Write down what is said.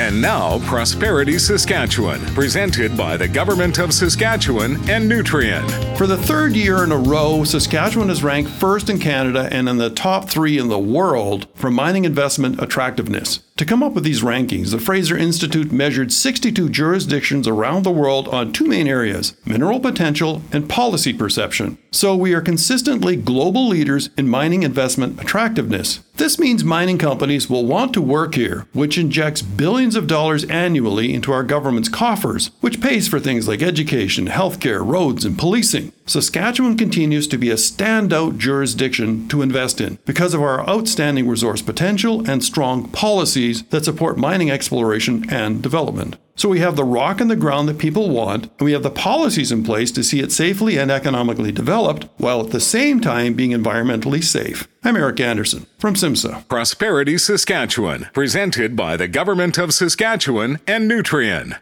And now, Prosperity Saskatchewan, presented by the Government of Saskatchewan and Nutrien. For the third year in a row, Saskatchewan is ranked first in Canada and in the top three in the world for mining investment attractiveness. To come up with these rankings, the Fraser Institute measured 62 jurisdictions around the world on two main areas mineral potential and policy perception. So we are consistently global leaders in mining investment attractiveness. This means mining companies will want to work here, which injects billions of dollars annually into our government's coffers, which pays for things like education, healthcare, roads, and policing. Saskatchewan continues to be a standout jurisdiction to invest in because of our outstanding resource potential and strong policies that support mining exploration and development. So we have the rock in the ground that people want, and we have the policies in place to see it safely and economically developed, while at the same time being environmentally safe. I'm Eric Anderson from SIMSA. Prosperity Saskatchewan, presented by the Government of Saskatchewan and Nutrien.